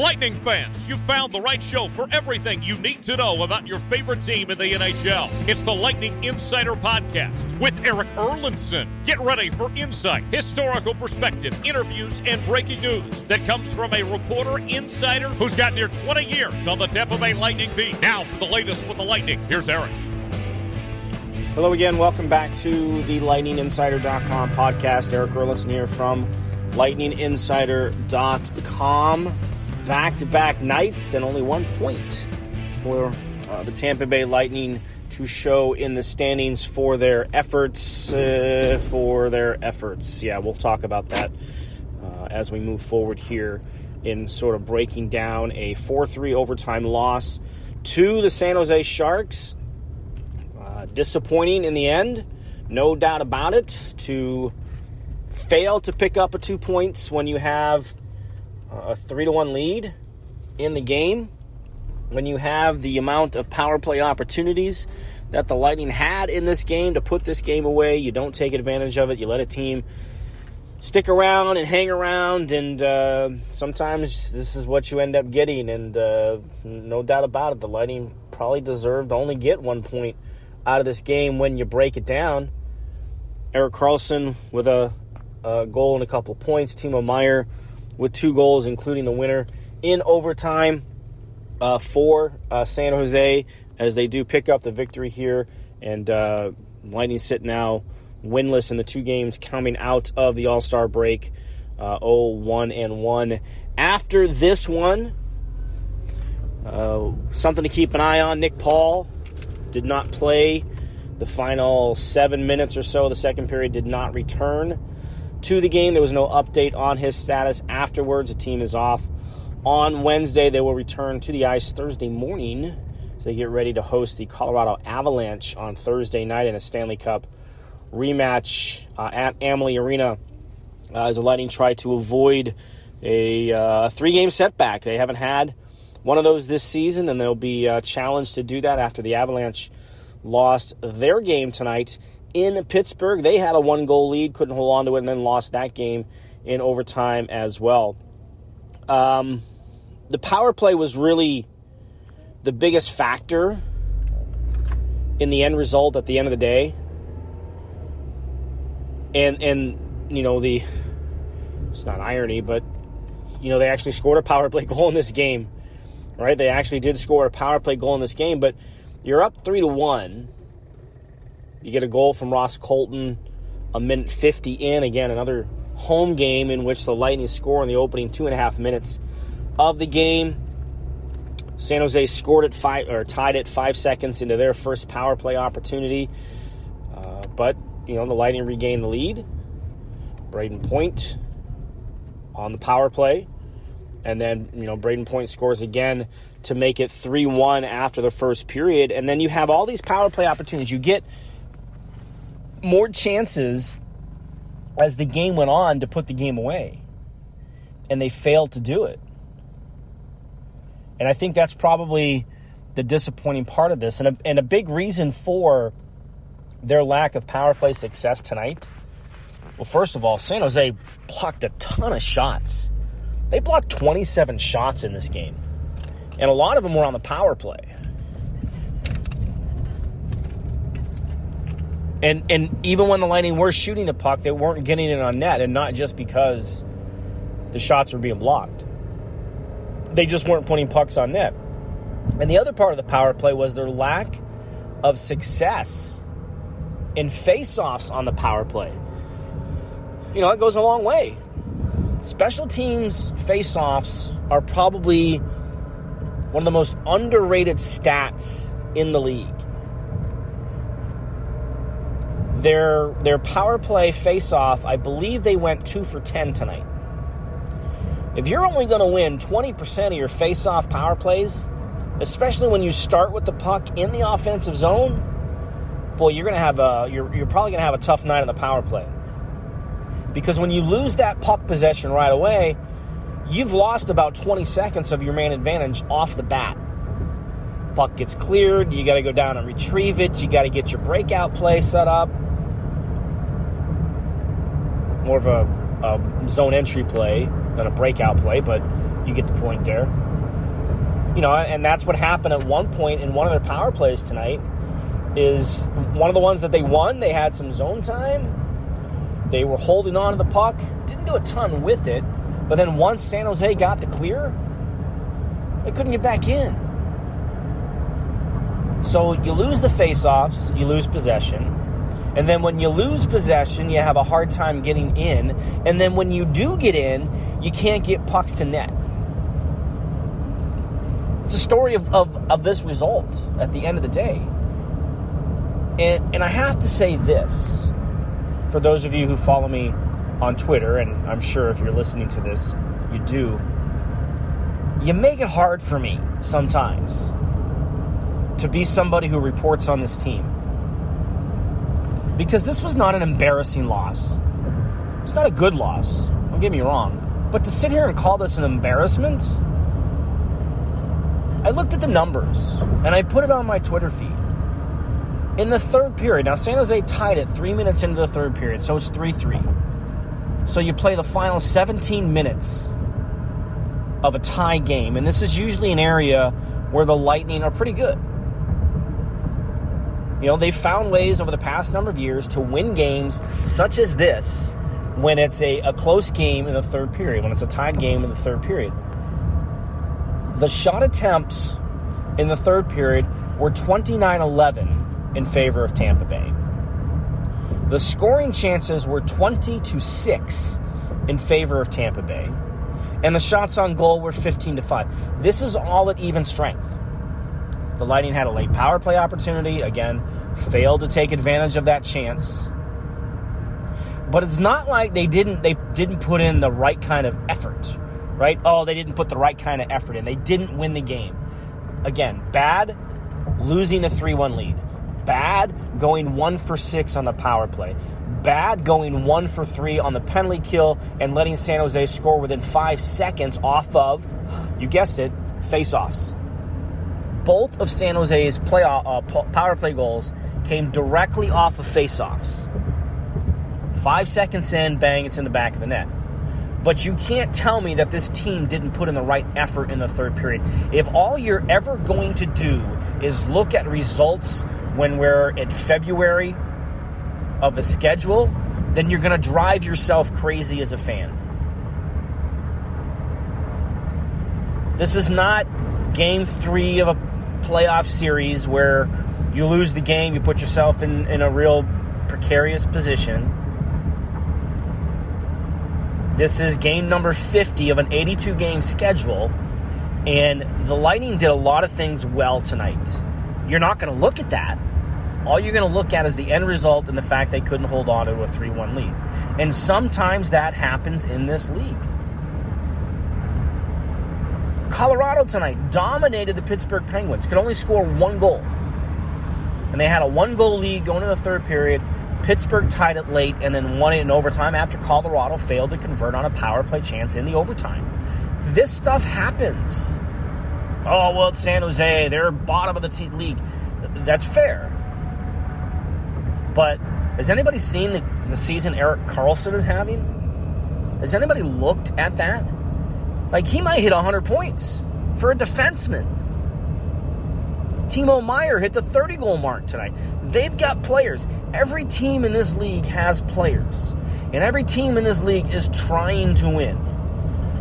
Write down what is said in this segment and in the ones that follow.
Lightning fans, you found the right show for everything you need to know about your favorite team in the NHL. It's the Lightning Insider Podcast with Erik Erlendsson. Get ready for insight, historical perspective, interviews, and breaking news that comes from a reporter insider who's got near 20 years on the Tampa Bay Lightning beat. Now for the latest with the Lightning, here's Erik. Hello again. Welcome back to the LightningInsider.com podcast. Erik Erlendsson here from LightningInsider.com back to back nights and only one point for uh, the Tampa Bay Lightning to show in the standings for their efforts. Uh, for their efforts. Yeah, we'll talk about that uh, as we move forward here in sort of breaking down a 4 3 overtime loss to the San Jose Sharks. Uh, disappointing in the end, no doubt about it, to fail to pick up a two points when you have a three to one lead in the game, when you have the amount of power play opportunities that the Lightning had in this game to put this game away, you don't take advantage of it. You let a team stick around and hang around, and uh, sometimes this is what you end up getting. And uh, no doubt about it, the Lightning probably deserved to only get one point out of this game when you break it down. Erik Karlsson with a, a goal and a couple of points. Timo Meier with two goals, including the winner in overtime uh, for uh, San Jose as they do pick up the victory here. And uh, Lightning sit now winless in the two games coming out of the All Star break. Uh, 0 1 and 1. After this one, uh, something to keep an eye on. Nick Paul did not play the final seven minutes or so. Of the second period did not return to the game. There was no update on his status afterwards. The team is off on Wednesday. They will return to the ice Thursday morning. So they get ready to host the Colorado Avalanche on Thursday night in a Stanley Cup rematch uh, at Amalie Arena uh, as the Lightning try to avoid a uh, three game setback. They haven't had one of those this season, and they'll be uh, challenged to do that after the Avalanche lost their game tonight in Pittsburgh. They had a one goal lead, couldn't hold on to it, and then lost that game in overtime as well. Um, the power play was really the biggest factor in the end result at the end of the day. And and you know the it's not irony, but you know they actually scored a power play goal in this game. Right? They actually did score a power play goal in this game, but you're up 3 to 1 you get a goal from Ross Colton a minute 50 in. Again, another home game in which the Lightning score in the opening two and a half minutes of the game. San Jose scored it five or tied it five seconds into their first power play opportunity, uh, but you know the Lightning regained the lead. Brayden Point on the power play, and then you know Brayden Point scores again to make it three one after the first period, and then you have all these power play opportunities. You get more chances as the game went on to put the game away. And they failed to do it. And I think that's probably the disappointing part of this. And a, and a big reason for their lack of power play success tonight. Well, first of all, San Jose blocked a ton of shots. They blocked 27 shots in this game. And a lot of them were on the power play. And and even when the Lightning were shooting the puck, they weren't getting it on net, and not just because the shots were being blocked. They just weren't putting pucks on net. And the other part of the power play was their lack of success in face-offs on the power play. You know, it goes a long way. Special teams face-offs are probably one of the most underrated stats in the league. Their their power play face-off, I believe they went 2 for 10 tonight. If you're only going to win 20% of your face-off power plays, especially when you start with the puck in the offensive zone, boy, you're going to have a you're you're probably going to have a tough night on the power play. Because when you lose that puck possession right away, you've lost about 20 seconds of your man advantage off the bat. Puck gets cleared, you got to go down and retrieve it, you got to get your breakout play set up. More of a, a zone entry play than a breakout play, but you get the point there. You know, and that's what happened at one point in one of their power plays tonight. Is one of the ones that they won. They had some zone time. They were holding on to the puck. Didn't do a ton with it, but then once San Jose got the clear, they couldn't get back in. So you lose the faceoffs, you lose possession. And then when you lose possession, you have a hard time getting in. And then when you do get in, you can't get pucks to net. It's a story of, of, of this result at the end of the day. And, and I have to say this for those of you who follow me on Twitter, and I'm sure if you're listening to this, you do. You make it hard for me sometimes to be somebody who reports on this team. Because this was not an embarrassing loss. It's not a good loss, don't get me wrong. But to sit here and call this an embarrassment, I looked at the numbers and I put it on my Twitter feed. In the third period, now San Jose tied it three minutes into the third period, so it's 3 3. So you play the final 17 minutes of a tie game, and this is usually an area where the Lightning are pretty good. You know, they've found ways over the past number of years to win games such as this when it's a, a close game in the third period, when it's a tied game in the third period. The shot attempts in the third period were 29 11 in favor of Tampa Bay. The scoring chances were 20 to 6 in favor of Tampa Bay. And the shots on goal were 15 to 5. This is all at even strength. The Lightning had a late power play opportunity, again, failed to take advantage of that chance. But it's not like they didn't they didn't put in the right kind of effort, right? Oh, they didn't put the right kind of effort in. They didn't win the game. Again, bad losing a 3-1 lead. Bad going 1 for 6 on the power play. Bad going 1 for 3 on the penalty kill and letting San Jose score within 5 seconds off of you guessed it, face-offs both of San Jose's play, uh, power play goals came directly off of faceoffs. Five seconds in, bang, it's in the back of the net. But you can't tell me that this team didn't put in the right effort in the third period. If all you're ever going to do is look at results when we're at February of a schedule, then you're going to drive yourself crazy as a fan. This is not game three of a playoff series where you lose the game, you put yourself in, in a real precarious position. This is game number 50 of an 82 game schedule, and the Lightning did a lot of things well tonight. You're not going to look at that. All you're going to look at is the end result and the fact they couldn't hold on to a 3 1 lead. And sometimes that happens in this league. Colorado tonight dominated the Pittsburgh Penguins, could only score one goal. And they had a one goal lead going into the third period. Pittsburgh tied it late and then won it in overtime after Colorado failed to convert on a power play chance in the overtime. This stuff happens. Oh, well, it's San Jose. They're bottom of the t- league. That's fair. But has anybody seen the, the season Erik Karlsson is having? Has anybody looked at that? Like, he might hit 100 points for a defenseman. Timo Meier hit the 30 goal mark tonight. They've got players. Every team in this league has players. And every team in this league is trying to win.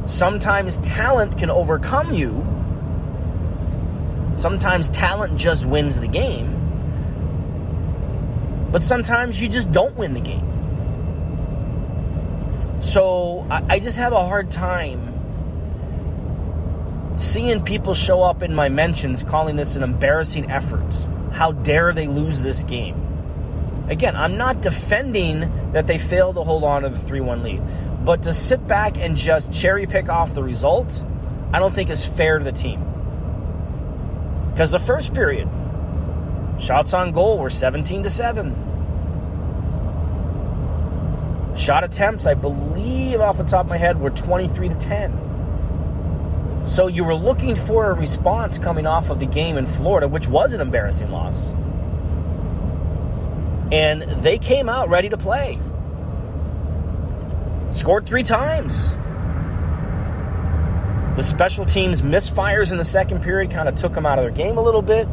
Sometimes talent can overcome you. Sometimes talent just wins the game. But sometimes you just don't win the game. So I, I just have a hard time seeing people show up in my mentions calling this an embarrassing effort. How dare they lose this game? Again, I'm not defending that they failed to hold on to the 3 1 lead, but to sit back and just cherry pick off the results, I don't think is fair to the team. Because the first period, shots on goal were 17 to 7. Shot attempts, I believe off the top of my head, were 23 to 10. So you were looking for a response coming off of the game in Florida, which was an embarrassing loss. And they came out ready to play. Scored three times. The special teams misfires in the second period kind of took them out of their game a little bit.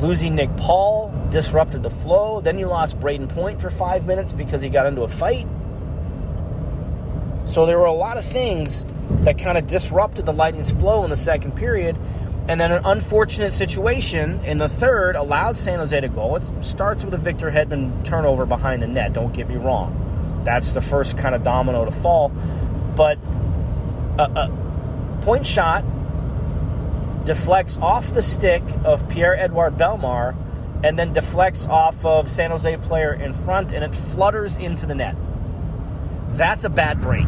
Losing Nick Paul disrupted the flow. Then you lost Brayden Point for five minutes because he got into a fight. So there were a lot of things that kind of disrupted the Lightning's flow in the second period. And then an unfortunate situation in the third allowed San Jose to go. It starts with a Victor Hedman turnover behind the net, don't get me wrong. That's the first kind of domino to fall. But a, a point shot deflects off the stick of Pierre Edouard Bellemare and then deflects off of San Jose player in front and it flutters into the net. That's a bad break.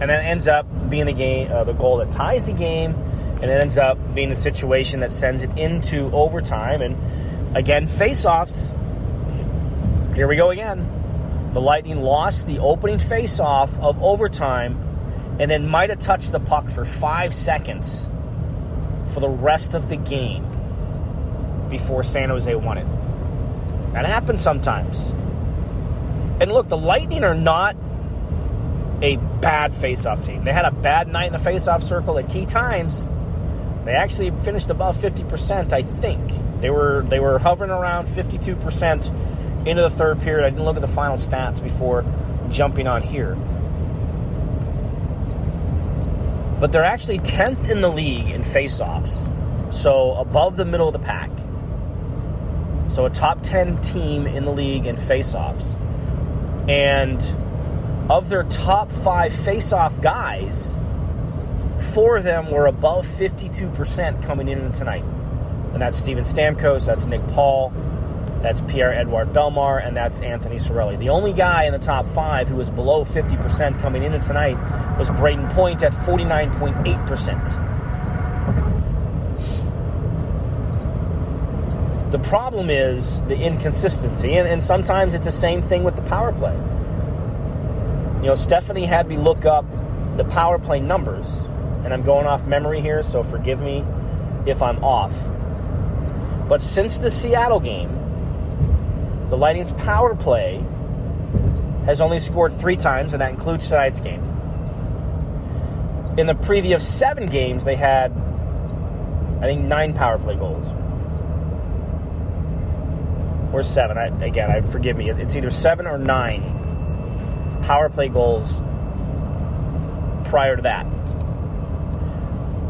And then ends up being the game, uh, the goal that ties the game, and it ends up being the situation that sends it into overtime. And again, face-offs. Here we go again. The Lightning lost the opening face-off of overtime, and then might have touched the puck for five seconds for the rest of the game before San Jose won it. That happens sometimes. And look, the Lightning are not a bad face-off team. They had a bad night in the face-off circle at key times. They actually finished above 50%, I think. They were they were hovering around 52% into the third period. I didn't look at the final stats before jumping on here. But they're actually 10th in the league in face-offs. So above the middle of the pack. So a top 10 team in the league in face-offs. And of their top five face-off guys, four of them were above 52% coming in tonight. And that's Steven Stamkos, that's Nick Paul, that's Pierre Edouard Bellemare, and that's Anthony Cirelli. The only guy in the top five who was below 50% coming into tonight was Brayden Point at 49.8%. The problem is the inconsistency, and, and sometimes it's the same thing with the power play. You know, Stephanie had me look up the power play numbers, and I'm going off memory here, so forgive me if I'm off. But since the Seattle game, the Lightning's power play has only scored three times, and that includes tonight's game. In the previous seven games, they had, I think, nine power play goals or seven. I, again, I forgive me. It's either seven or nine power play goals prior to that.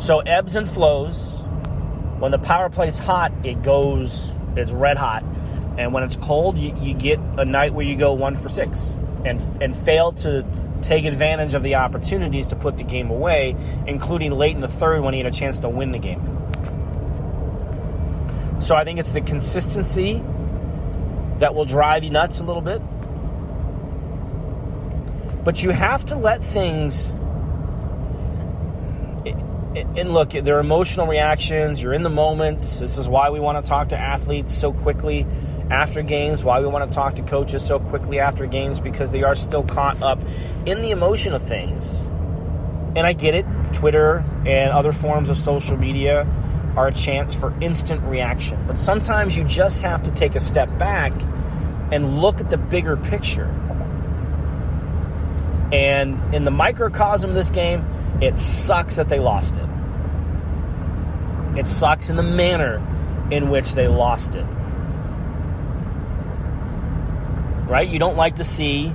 So ebbs and flows. When the power play's hot, it goes. It's red hot, and when it's cold, you, you get a night where you go one for six and and fail to take advantage of the opportunities to put the game away, including late in the third when he had a chance to win the game. So I think it's the consistency that will drive you nuts a little bit. But you have to let things. And look, they're emotional reactions. You're in the moment. This is why we want to talk to athletes so quickly after games, why we want to talk to coaches so quickly after games, because they are still caught up in the emotion of things. And I get it. Twitter and other forms of social media are a chance for instant reaction. But sometimes you just have to take a step back and look at the bigger picture. And in the microcosm of this game, it sucks that they lost it. It sucks in the manner in which they lost it. Right? You don't like to see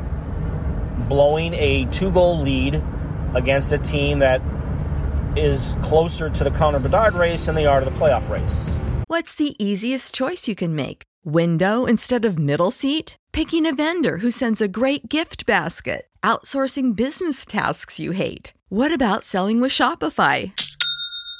blowing a two goal lead against a team that is closer to the Connor Bedard race than they are to the playoff race. What's the easiest choice you can make? Window instead of middle seat? Picking a vendor who sends a great gift basket? Outsourcing business tasks you hate? What about selling with Shopify?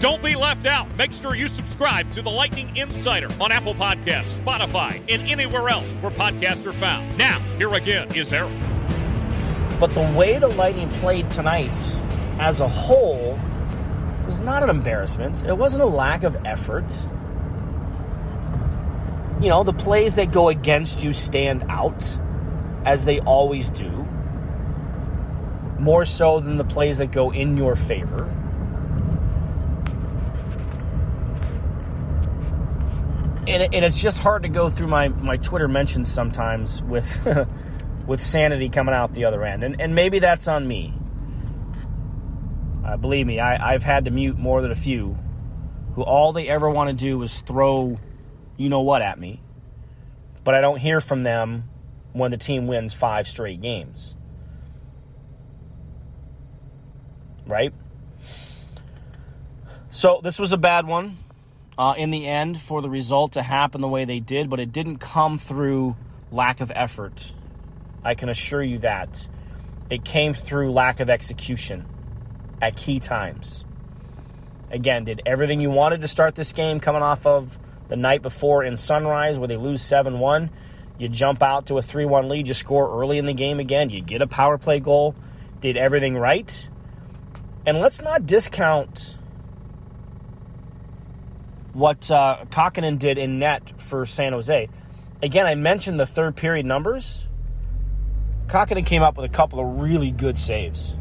Don't be left out. Make sure you subscribe to the Lightning Insider on Apple Podcasts, Spotify, and anywhere else where podcasts are found. Now, here again is Erik. But the way the Lightning played tonight as a whole was not an embarrassment. It wasn't a lack of effort. You know, the plays that go against you stand out, as they always do, more so than the plays that go in your favor. And, and it's just hard to go through my, my Twitter mentions sometimes with with sanity coming out the other end. And, and maybe that's on me. Uh, believe me, I, I've had to mute more than a few who all they ever want to do is throw you know what at me. But I don't hear from them when the team wins five straight games. Right? So this was a bad one uh, in the end for the result to happen the way they did, but it didn't come through lack of effort. I can assure you that. It came through lack of execution at key times. Again, did everything you wanted to start this game coming off of the night before in Sunrise where they lose 7 1. You jump out to a 3 1 lead, you score early in the game again, you get a power play goal, did everything right. And let's not discount what uh, Kahkonen did in net for San Jose. Again, I mentioned the third period numbers. Kahkonen came up with a couple of really good saves.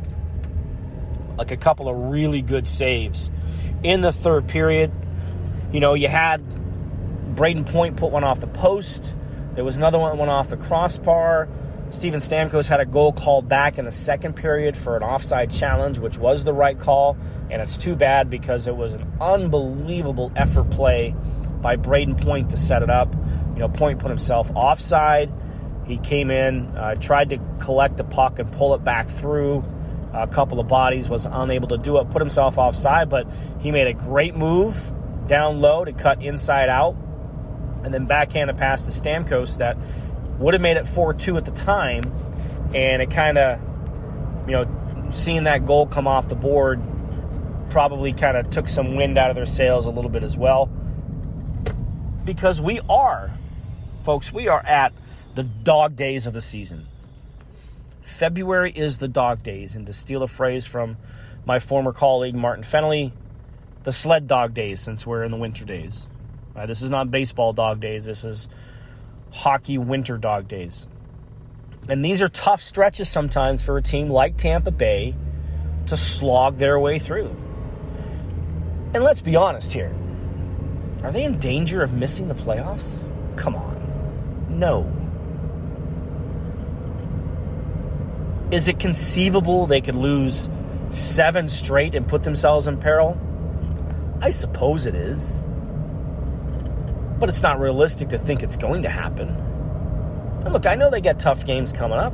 Like a couple of really good saves in the third period. You know, you had Brayden Point put one off the post. There was another one that went off the crossbar. Steven Stamkos had a goal called back in the second period for an offside challenge, which was the right call. And it's too bad because it was an unbelievable effort play by Brayden Point to set it up. You know, Point put himself offside. He came in, uh, tried to collect the puck and pull it back through. A couple of bodies was unable to do it, put himself offside, but he made a great move down low to cut inside out, and then backhand a pass to Stamkos that would have made it 4 2 at the time. And it kind of, you know, seeing that goal come off the board probably kind of took some wind out of their sails a little bit as well. Because we are, folks, we are at the dog days of the season. February is the dog days, and to steal a phrase from my former colleague Martin Fennelly, the sled dog days since we're in the winter days. Right, this is not baseball dog days, this is hockey winter dog days. And these are tough stretches sometimes for a team like Tampa Bay to slog their way through. And let's be honest here. Are they in danger of missing the playoffs? Come on. No. Is it conceivable they could lose seven straight and put themselves in peril? I suppose it is. But it's not realistic to think it's going to happen. And look, I know they get tough games coming up.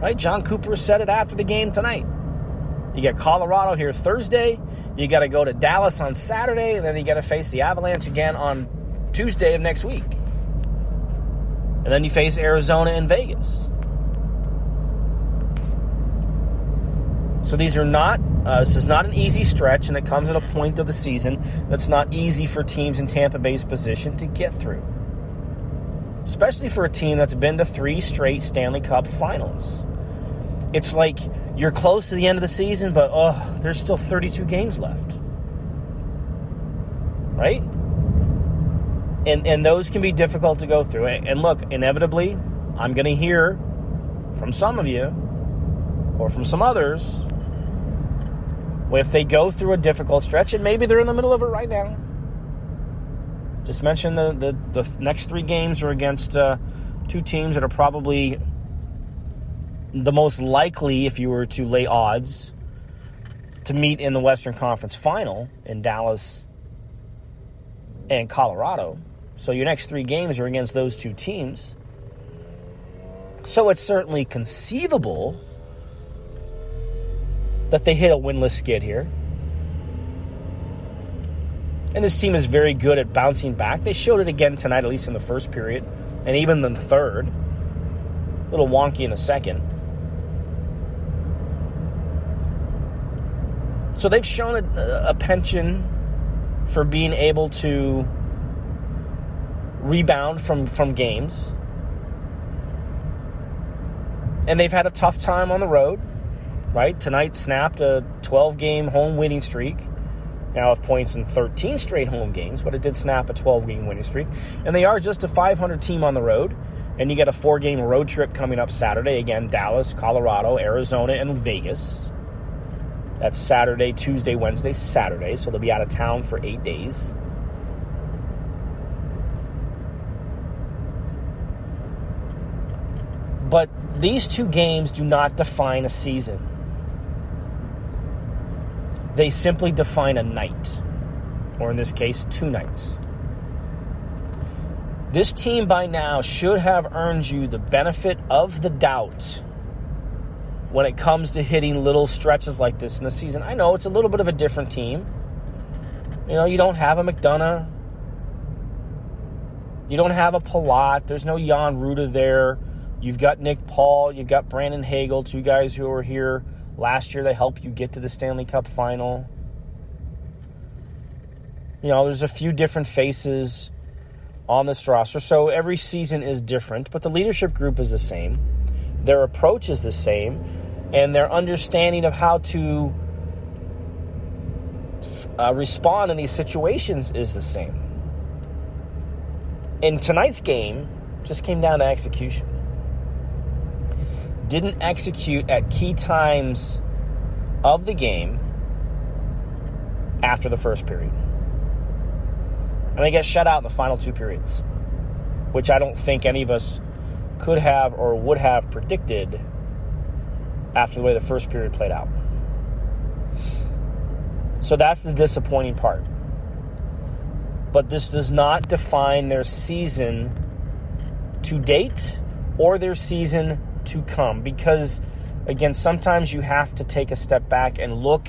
Right? Jon Cooper said it after the game tonight. You get Colorado here Thursday. You got to go to Dallas on Saturday, and then you got to face the Avalanche again on Tuesday of next week. And then you face Arizona and Vegas. So these are not, uh, this is not an easy stretch, and it comes at a point of the season that's not easy for teams in Tampa Bay's position to get through. Especially for a team that's been to three straight Stanley Cup finals. It's like you're close to the end of the season, but oh, there's still 32 games left. Right? And and those can be difficult to go through. And look, inevitably, I'm going to hear from some of you or from some others if they go through a difficult stretch, and maybe they're in the middle of it right now. Just mention the, the, the next three games are against uh, two teams that are probably the most likely, if you were to lay odds, to meet in the Western Conference final in Dallas and Colorado. So your next three games are against those two teams. So it's certainly conceivable that they hit a winless skid here. And this team is very good at bouncing back. They showed it again tonight, at least in the first period, and even in the third. A little wonky in the second. So they've shown a, a penchant for being able to rebound from, from games. And they've had a tough time on the road, right? Tonight snapped a 12 game home winning streak. Now have points in 13 straight home games, but it did snap a 12 game winning streak. And they are just a 500 team on the road. And you get a four game road trip coming up Saturday. Again, Dallas, Colorado, Arizona, and Vegas. That's Saturday, Tuesday, Wednesday, Saturday. So they'll be out of town for eight days. But these two games do not define a season. They simply define a night, or in this case, two nights. This team by now should have earned you the benefit of the doubt when it comes to hitting little stretches like this in the season. I know it's a little bit of a different team. You know, you don't have a McDonagh. You don't have a Palat. There's no Jan Rutta there. You've got Nick Paul. You've got Brandon Hagel, two guys who are here last year. They helped you get to the Stanley Cup final. You know, there's a few different faces on this roster. So every season is different, but the leadership group is the same. Their approach is the same and their understanding of how to uh, respond in these situations is the same. In tonight's game, just came down to execution. Didn't execute at key times of the game after the first period. And they get shut out in the final two periods, which I don't think any of us could have or would have predicted after the way the first period played out. So that's the disappointing part. But this does not define their season to date or their season to come because, again, sometimes you have to take a step back and look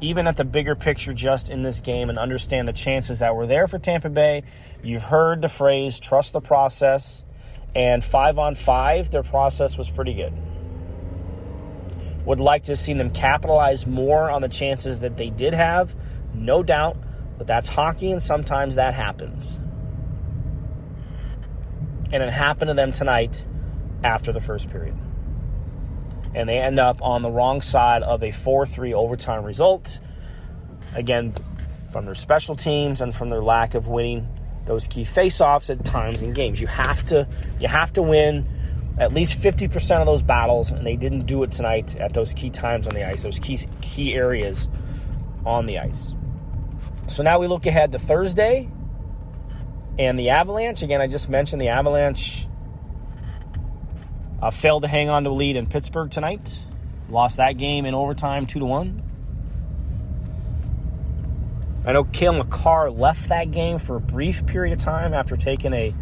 even at the bigger picture just in this game and understand the chances that were there for Tampa Bay. You've heard the phrase trust the process, and five on five, their process was pretty good. Would like to have seen them capitalize more on the chances that they did have, no doubt, but that's hockey and sometimes that happens. And it happened to them tonight after the first period. And they end up on the wrong side of a 4 3 overtime result. Again, from their special teams and from their lack of winning those key face-offs at times in games. You have to you have to win at least 50% of those battles, and they didn't do it tonight at those key times on the ice, those key, key areas on the ice. So now we look ahead to Thursday and the Avalanche. Again, I just mentioned the Avalanche uh, failed to hang on to a lead in Pittsburgh tonight. Lost that game in overtime, 2 to 1. I know Cale Makar left that game for a brief period of time after taking a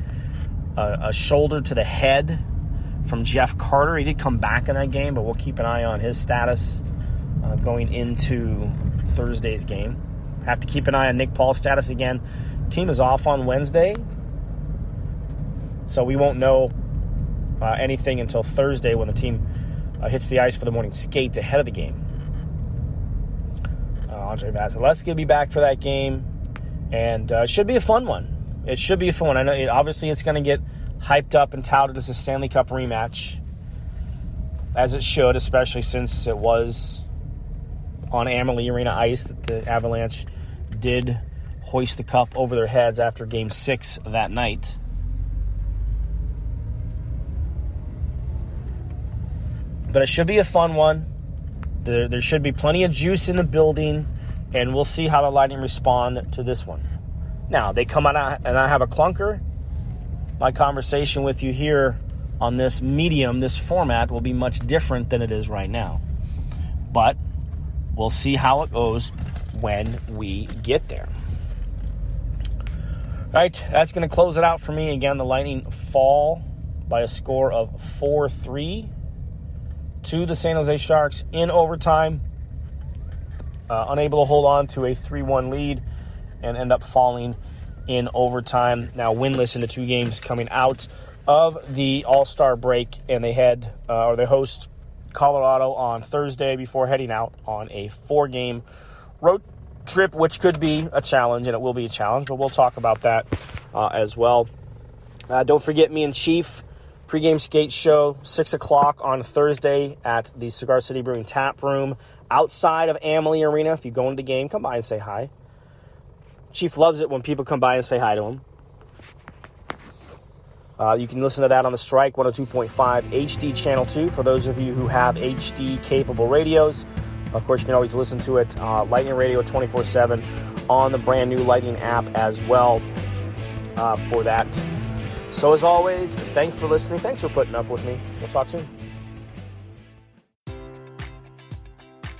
a, a shoulder to the head from Jeff Carter. He did come back in that game, but we'll keep an eye on his status uh, going into Thursday's game. Have to keep an eye on Nick Paul's status again. Team is off on Wednesday, so we won't know uh, anything until Thursday when the team uh, hits the ice for the morning skate ahead of the game. Uh, Andrei Vasilevskiy will be back for that game, and uh, it should be a fun one. It should be a fun one. I know, it, obviously, it's going to get hyped up and touted as a Stanley Cup rematch, as it should, especially since it was on Amalie Arena ice that the Avalanche did hoist the cup over their heads after Game Six that night. But it should be a fun one. There, there should be plenty of juice in the building, and we'll see how the Lightning respond to this one. Now, they come out and I have a clunker. My conversation with you here on this medium, this format, will be much different than it is right now. But we'll see how it goes when we get there. All right, that's going to close it out for me. Again, the Lightning fall by a score of 4 3 to the San Jose Sharks in overtime. Uh, unable to hold on to a 3 1 lead and end up falling in overtime. Now, winless in the two games coming out of the All Star break, and they head uh, or they host Colorado on Thursday before heading out on a four game road trip, which could be a challenge, and it will be a challenge, but we'll talk about that uh, as well. Uh, don't forget me and Chief pregame skate show, 6 o'clock on Thursday at the Cigar City Brewing Tap Room outside of Amalie Arena. If you go into the game, come by and say hi. Chief loves it when people come by and say hi to him. Uh, you can listen to that on the Strike 102.5 HD Channel 2 for those of you who have HD capable radios. Of course, you can always listen to it uh, Lightning Radio 24 7 on the brand new Lightning app as well uh, for that. So, as always, thanks for listening. Thanks for putting up with me. We'll talk soon.